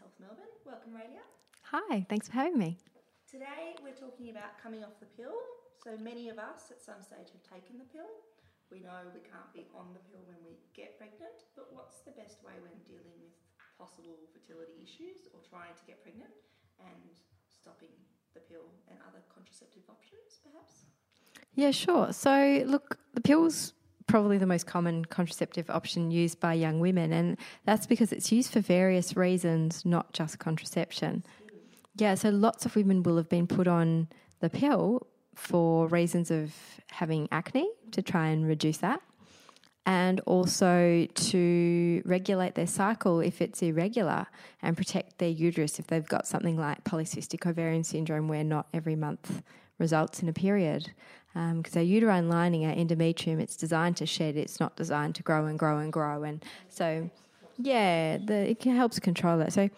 Health Melbourne. Welcome, Raelia. Hi, thanks for having me. Today we're talking about coming off the pill. So many of us at some stage have taken the pill. We know we can't be on the pill when we get pregnant, but what's the best way when dealing with possible fertility issues or trying to get pregnant and stopping the pill and other contraceptive options, perhaps? Yeah, sure. So, look, the pill's probably the most common contraceptive option used by young women, and that's because it's used for various reasons, not just contraception. Yeah, so lots of women will have been put on the pill for reasons of having acne to try and reduce that, and also to regulate their cycle if it's irregular and protect their uterus if they've got something like polycystic ovarian syndrome, where not every month results in a period. Because um, our uterine lining, our endometrium, it's designed to shed, it's not designed to grow and grow and grow. And so, yeah, the, it helps control that. So,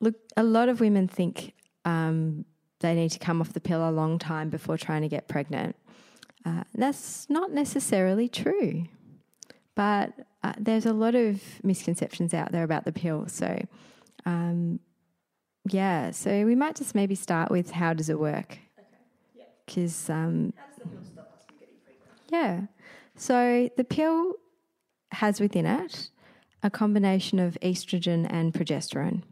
look, a lot of women think um, they need to come off the pill a long time before trying to get pregnant. Uh, that's not necessarily true, but uh, there's a lot of misconceptions out there about the pill. So, um, yeah, so we might just maybe start with how does it work? Because um, yeah. So the pill has within it a combination of estrogen and progesterone.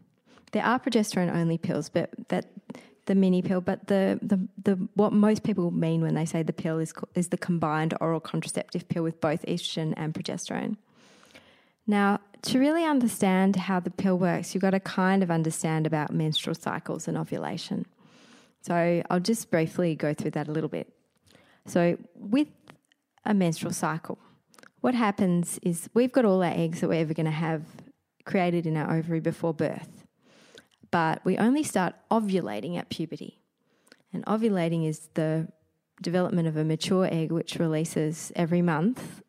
There are progesterone only pills, but that the mini pill, but the, the, the what most people mean when they say the pill is is the combined oral contraceptive pill with both estrogen and progesterone. Now, to really understand how the pill works, you've got to kind of understand about menstrual cycles and ovulation. So I'll just briefly go through that a little bit. So with a menstrual cycle. What happens is we've got all our eggs that we're ever going to have created in our ovary before birth, but we only start ovulating at puberty. And ovulating is the development of a mature egg which releases every month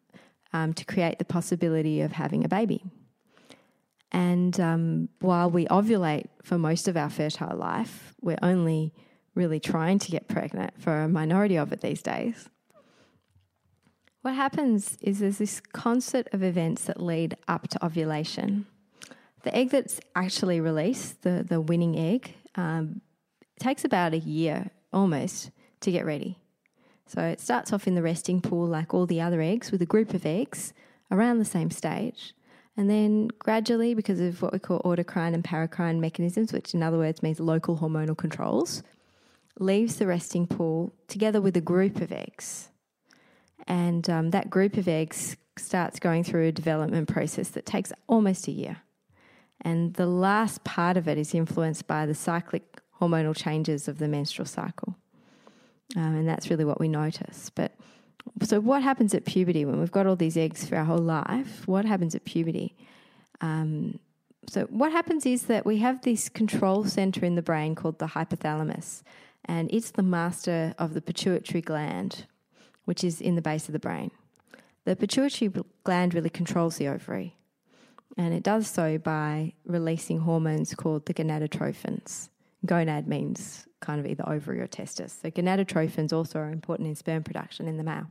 um, to create the possibility of having a baby. And um, while we ovulate for most of our fertile life, we're only really trying to get pregnant for a minority of it these days. What happens is there's this concert of events that lead up to ovulation. The egg that's actually released, the, the winning egg, um, takes about a year almost to get ready. So it starts off in the resting pool like all the other eggs with a group of eggs around the same stage. And then gradually, because of what we call autocrine and paracrine mechanisms, which in other words means local hormonal controls, leaves the resting pool together with a group of eggs. And um, that group of eggs starts going through a development process that takes almost a year. And the last part of it is influenced by the cyclic hormonal changes of the menstrual cycle. Um, and that's really what we notice. But so, what happens at puberty when we've got all these eggs for our whole life? What happens at puberty? Um, so, what happens is that we have this control center in the brain called the hypothalamus, and it's the master of the pituitary gland, which is in the base of the brain. The pituitary gland really controls the ovary, and it does so by releasing hormones called the gonadotrophins. Gonad means kind of either ovary or testis. So, gonadotrophins also are important in sperm production in the male.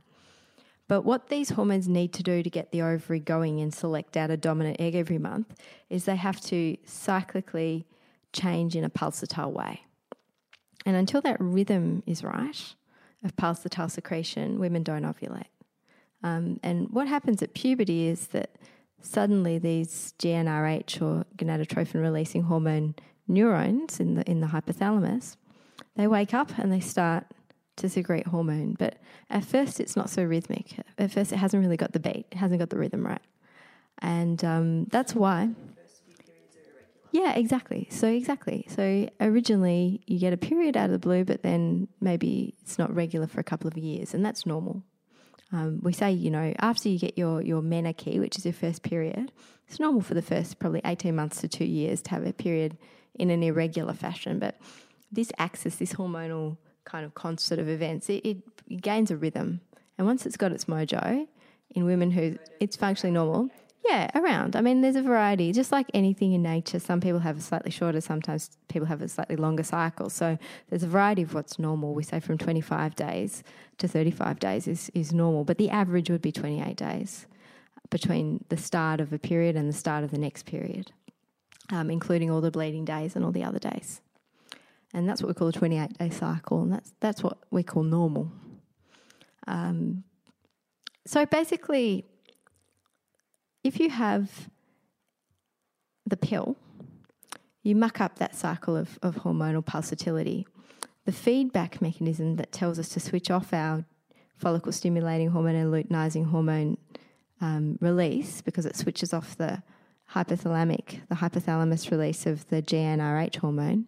But what these hormones need to do to get the ovary going and select out a dominant egg every month is they have to cyclically change in a pulsatile way. And until that rhythm is right, of pulsatile secretion, women don't ovulate. Um, and what happens at puberty is that suddenly these GnRH or gonadotrophin releasing hormone neurons in the in the hypothalamus, they wake up and they start to secrete hormone. But at first, it's not so rhythmic. At first, it hasn't really got the beat. It hasn't got the rhythm right, and um, that's why yeah, exactly. So exactly. So originally you get a period out of the blue, but then maybe it's not regular for a couple of years, and that's normal. Um, we say, you know, after you get your your menarche, which is your first period, it's normal for the first probably eighteen months to two years to have a period in an irregular fashion. But this axis, this hormonal kind of concert of events, it, it gains a rhythm, and once it's got its mojo, in women who it's functionally normal, yeah, around. I mean, there's a variety, just like anything in nature. Some people have a slightly shorter, sometimes people have a slightly longer cycle. So there's a variety of what's normal. We say from 25 days to 35 days is, is normal, but the average would be 28 days between the start of a period and the start of the next period. um, including all the bleeding days and all the other days. And that's what we call a 28 day cycle, and that's, that's what we call normal. Um, so basically, if you have the pill, you muck up that cycle of, of hormonal pulsatility. The feedback mechanism that tells us to switch off our follicle stimulating hormone and luteinizing hormone um, release because it switches off the hypothalamic, the hypothalamus release of the GnRH hormone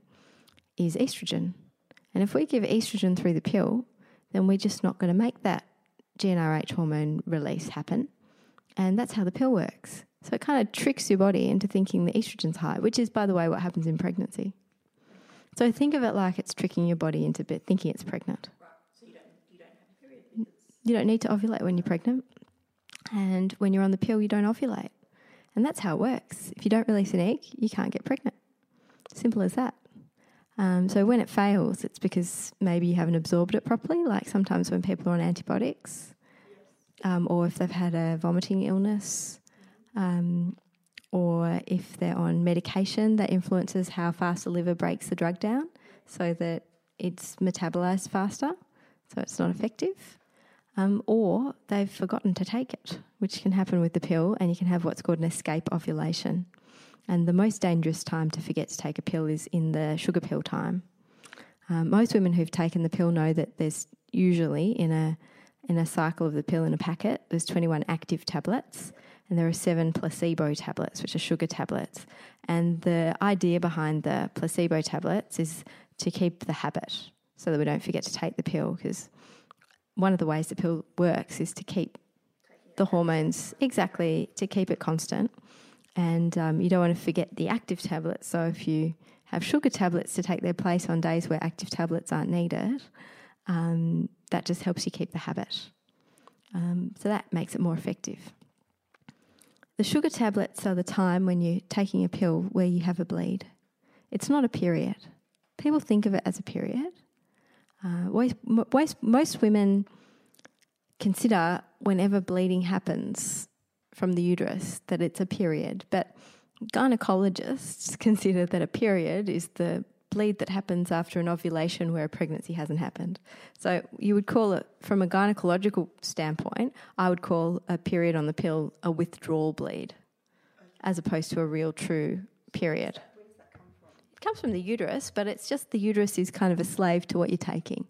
is estrogen. And if we give estrogen through the pill, then we're just not going to make that GnRH hormone release happen. And that's how the pill works. So it kind of tricks your body into thinking the estrogen's high, which is, by the way, what happens in pregnancy. So think of it like it's tricking your body into thinking it's pregnant. Right. So you don't you don't have You don't need to ovulate when you're pregnant. And when you're on the pill, you don't ovulate. And that's how it works. If you don't release an egg, you can't get pregnant. Simple as that. Um, so when it fails, it's because maybe you haven't absorbed it properly, like sometimes when people are on antibiotics, um, or if they've had a vomiting illness, um, or if they're on medication that influences how fast the liver breaks the drug down so that it's metabolized faster, so it's not effective. Um, or they've forgotten to take it, which can happen with the pill, and you can have what's called an escape ovulation. And the most dangerous time to forget to take a pill is in the sugar pill time. Um, most women who've taken the pill know that there's usually in a in a cycle of the pill in a packet, there's 21 active tablets, and there are seven placebo tablets, which are sugar tablets. And the idea behind the placebo tablets is to keep the habit so that we don't forget to take the pill because one of the ways the pill works is to keep the hormones exactly to keep it constant and um, you don't want to forget the active tablets so if you have sugar tablets to take their place on days where active tablets aren't needed um, that just helps you keep the habit. Um, so that makes it more effective. The sugar tablets are the time when you're taking a pill where you have a bleed. It's not a period. People think of it as a period. Uh, most, most, women consider whenever bleeding happens from the uterus that it's a period, but gynecologists consider that a period is the bleed that happens after an ovulation where a pregnancy hasn't happened. So you would call it, from a gynecological standpoint, I would call a period on the pill a withdrawal bleed, as opposed to a real true period. It comes from the uterus, but it's just the uterus is kind of a slave to what you're taking.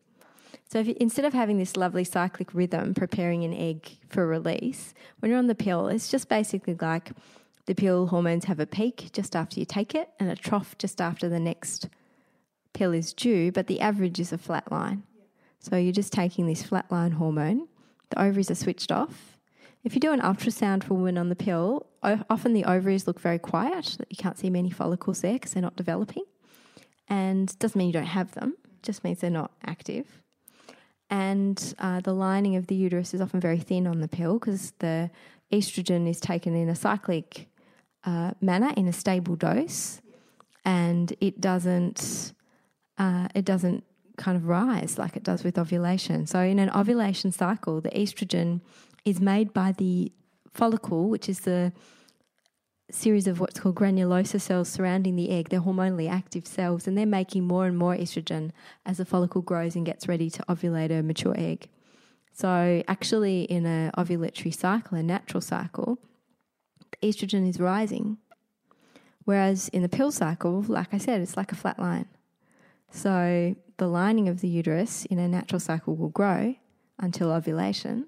So you, instead of having this lovely cyclic rhythm, preparing an egg for release, when you're on the pill, it's just basically like the pill hormones have a peak just after you take it and a trough just after the next pill is due, but the average is a flat line. So you're just taking this flat line hormone. The ovaries are switched off. If you do an ultrasound for women on the pill, often the ovaries look very quiet. You can't see many follicles there because they're not developing. And doesn't mean you don't have them, just means they're not active. And uh, the lining of the uterus is often very thin on the pill because the estrogen is taken in a cyclic uh, manner in a stable dose, and it doesn't uh, it doesn't kind of rise like it does with ovulation. So in an ovulation cycle, the estrogen is made by the follicle, which is the series of what's called granulosa cells surrounding the egg. They're hormonally active cells, and they're making more and more estrogen as the follicle grows and gets ready to ovulate a mature egg. So, actually, in an ovulatory cycle, a natural cycle, estrogen is rising. Whereas in the pill cycle, like I said, it's like a flat line. So, the lining of the uterus in a natural cycle will grow until ovulation,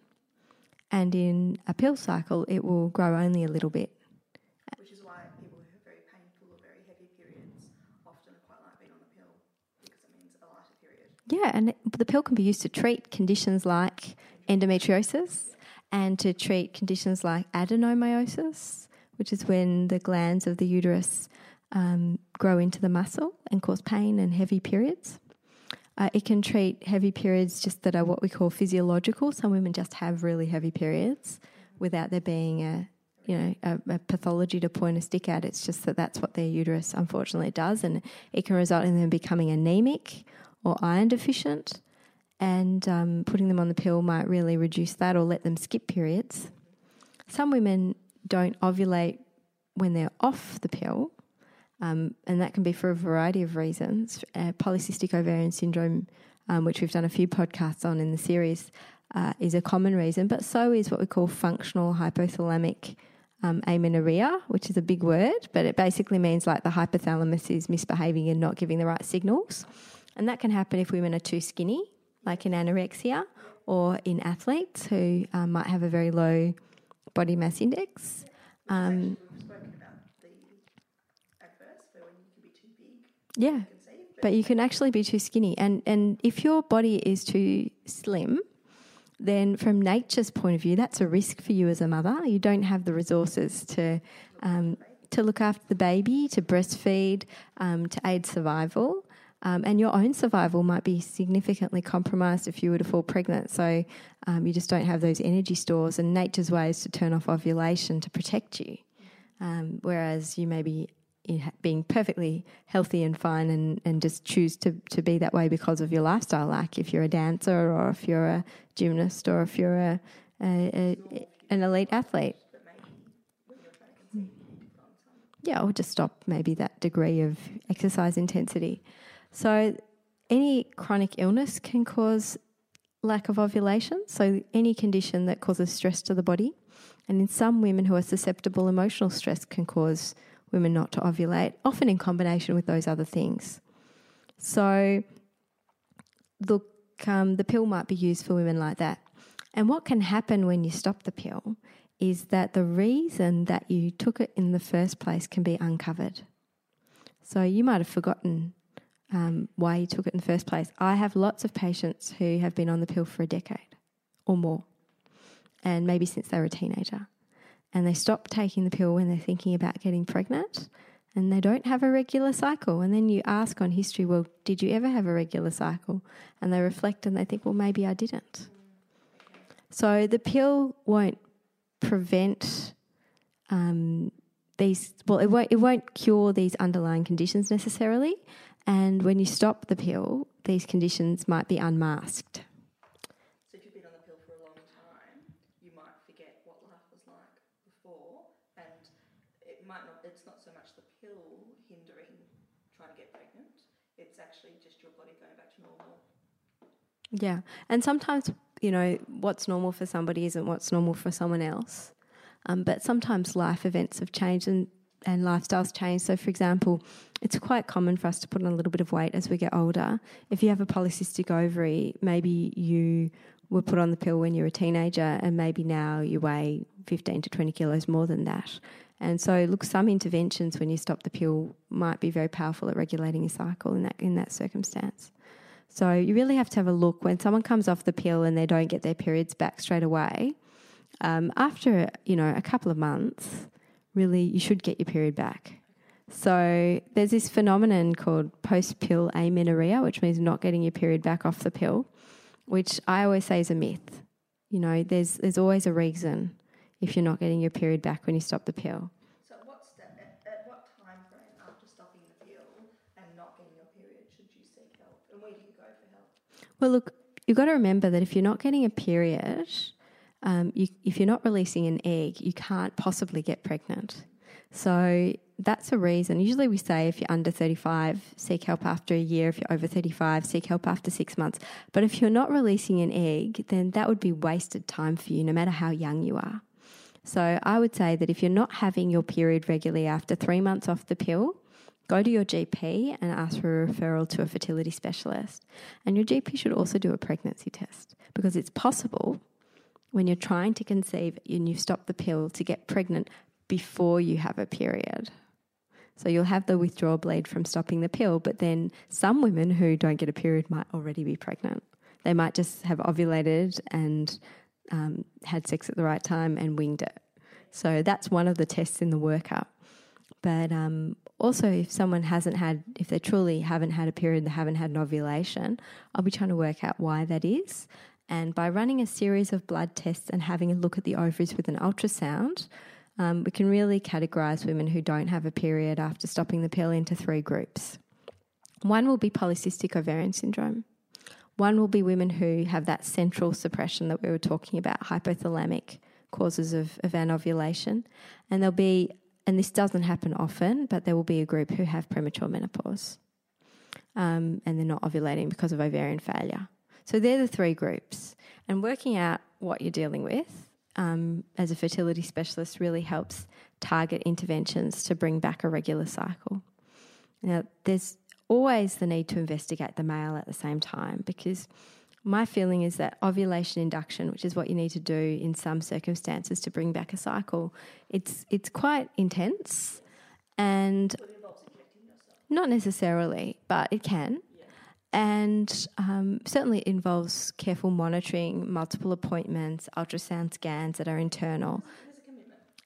and in a pill cycle, it will grow only a little bit. Which is why people who have very painful or very heavy periods often quite like being on the pill because it means a lighter period. Yeah, and the pill can be used to treat conditions like endometriosis and to treat conditions like adenomyosis, which is when the glands of the uterus um, grow into the muscle and cause pain and heavy periods. Uh, it can treat heavy periods just that are what we call physiological. Some women just have really heavy periods without there being a you know a, a pathology to point a stick at. It's just that that's what their uterus unfortunately does, and it can result in them becoming anemic or iron deficient. And um, putting them on the pill might really reduce that or let them skip periods. Some women don't ovulate when they're off the pill, Um, and that can be for a variety of reasons. Uh, polycystic ovarian syndrome, um, which we've done a few podcasts on in the series, uh, is a common reason, but so is what we call functional hypothalamic um, amenorrhea, which is a big word, but it basically means like the hypothalamus is misbehaving and not giving the right signals. And that can happen if women are too skinny, like in anorexia, or in athletes who um, might have a very low body mass index. Um, We've spoken about the adverse for when you can be too big yeah, conceive, but but you can actually be too skinny. And, and if your body is too slim, then from nature's point of view, that's a risk for you as a mother. You don't have the resources to, um, to look after the baby, to breastfeed, um, to aid survival. Um, and your own survival might be significantly compromised if you were to fall pregnant. So um, you just don't have those energy stores. And nature's ways to turn off ovulation to protect you. Um, whereas you may be in ha- being perfectly healthy and fine and, and just choose to, to be that way because of your lifestyle. Like if you're a dancer or if you're a gymnast or if you're a, a, a an elite athlete. Yeah, or just stop maybe that degree of exercise intensity. So, any chronic illness can cause lack of ovulation. So, any condition that causes stress to the body. And in some women who are susceptible, emotional stress can cause women not to ovulate, often in combination with those other things. So, look, um, the pill might be used for women like that. And what can happen when you stop the pill is that the reason that you took it in the first place can be uncovered. So you might have forgotten um, why you took it in the first place. I have lots of patients who have been on the pill for a decade or more, and maybe since they were a teenager. And they stop taking the pill when they're thinking about getting pregnant and they don't have a regular cycle. And then you ask on history, well, did you ever have a regular cycle? And they reflect and they think, well, maybe I didn't. So the pill won't prevent um, these. Well, it won't. It won't cure these underlying conditions necessarily. And when you stop the pill, these conditions might be unmasked. So if you've been on the pill for a long time, you might forget what life was like before, and it might not. It's not so much the pill hindering trying to get pregnant. It's actually just your body going back to normal. Yeah, and sometimes you know what's normal for somebody isn't what's normal for someone else. Um, but sometimes life events have changed and and lifestyles change. So, for example, it's quite common for us to put on a little bit of weight as we get older. If you have a polycystic ovary, maybe you were put on the pill when you were a teenager, and maybe now you weigh 15 to 20 kilos more than that. And so, look, some interventions when you stop the pill might be very powerful at regulating your cycle in that in that circumstance. So you really have to have a look when someone comes off the pill and they don't get their periods back straight away. Um, after you know a couple of months, really you should get your period back. So there's this phenomenon called post-pill amenorrhea, which means not getting your period back off the pill, which I always say is a myth. You know, there's there's always a reason if you're not getting your period back when you stop the pill. So what's the, at, at what time frame after stopping the pill and not getting your period should you seek help, and where do you go for help? Well, look, you've got to remember that if you're not getting a period, um, you, if you're not releasing an egg, you can't possibly get pregnant. So that's a reason. Usually we say if you're under 35, seek help after a year. If you're over 35, seek help after six months. But if you're not releasing an egg, then that would be wasted time for you, no matter how young you are. So I would say that if you're not having your period regularly after three months off the pill, go to your GP and ask for a referral to a fertility specialist. And your GP should also do a pregnancy test because it's possible when you're trying to conceive and you stop the pill to get pregnant before you have a period. So you'll have the withdrawal bleed from stopping the pill, but then some women who don't get a period might already be pregnant. They might just have ovulated and um, had sex at the right time and winged it. So that's one of the tests in the workup. But um, also, if someone hasn't had, if they truly haven't had a period, they haven't had an ovulation, I'll be trying to work out why that is. And by running a series of blood tests and having a look at the ovaries with an ultrasound, um, we can really categorize women who don't have a period after stopping the pill into three groups. One will be polycystic ovarian syndrome. One will be women who have that central suppression that we were talking about, hypothalamic causes of, of anovulation. And there'll be and this doesn't happen often, but there will be a group who have premature menopause um, and they're not ovulating because of ovarian failure. So they're the three groups. And working out what you're dealing with um, as a fertility specialist really helps target interventions to bring back a regular cycle. Now, there's always the need to investigate the male at the same time because my feeling is that ovulation induction, which is what you need to do in some circumstances to bring back a cycle, it's it's quite intense and not necessarily, but it can. And um, certainly involves careful monitoring, multiple appointments, ultrasound scans that are internal.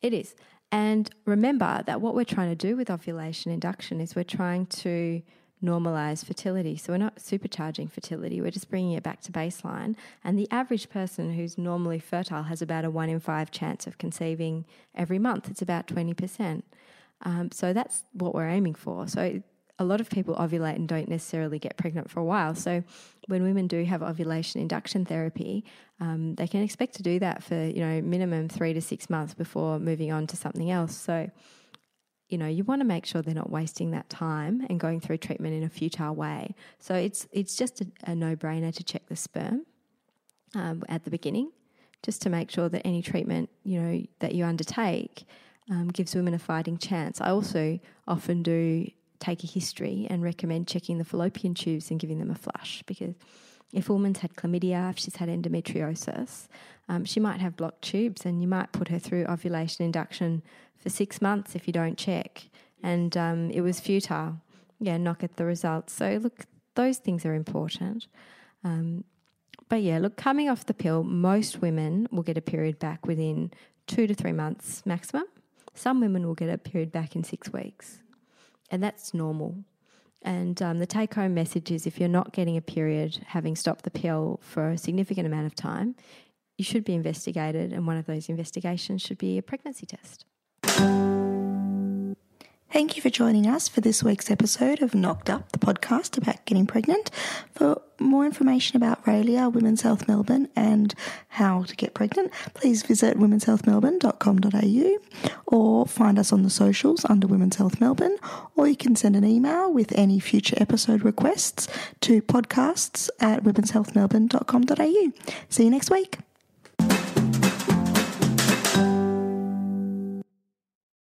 It is. And remember that what we're trying to do with ovulation induction is we're trying to normalize fertility. So we're not supercharging fertility, we're just bringing it back to baseline. And the average person who's normally fertile has about a one in five chance of conceiving every month. It's about 20%. Um, so that's what we're aiming for. So a lot of people ovulate and don't necessarily get pregnant for a while. So when women do have ovulation induction therapy, um, they can expect to do that for you know minimum three to six months before moving on to something else. So you know you want to make sure they're not wasting that time and going through treatment in a futile way. So it's it's just a, a no brainer to check the sperm um, at the beginning, just to make sure that any treatment you know that you undertake. Um, gives women a fighting chance. I also often do take a history and recommend checking the fallopian tubes and giving them a flush because if a woman's had chlamydia, if she's had endometriosis, um, she might have blocked tubes and you might put her through ovulation induction for six months if you don't check. And um, it was futile. Yeah, not get the results. So, look, those things are important. Um, but yeah, look, coming off the pill, most women will get a period back within two to three months maximum. Some women will get a period back in six weeks and that's normal. And um, the take home message is if you're not getting a period, having stopped the pill for a significant amount of time, you should be investigated, and one of those investigations should be a pregnancy test. Thank you for joining us for this week's episode of Knocked Up, the podcast about getting pregnant. For more information about Raelia, Women's Health Melbourne, and how to get pregnant, please visit womenshealthmelbourne.com.au or find us on the socials under Women's Health Melbourne, or you can send an email with any future episode requests to podcasts at womenshealthmelbourne.com.au. See you next week.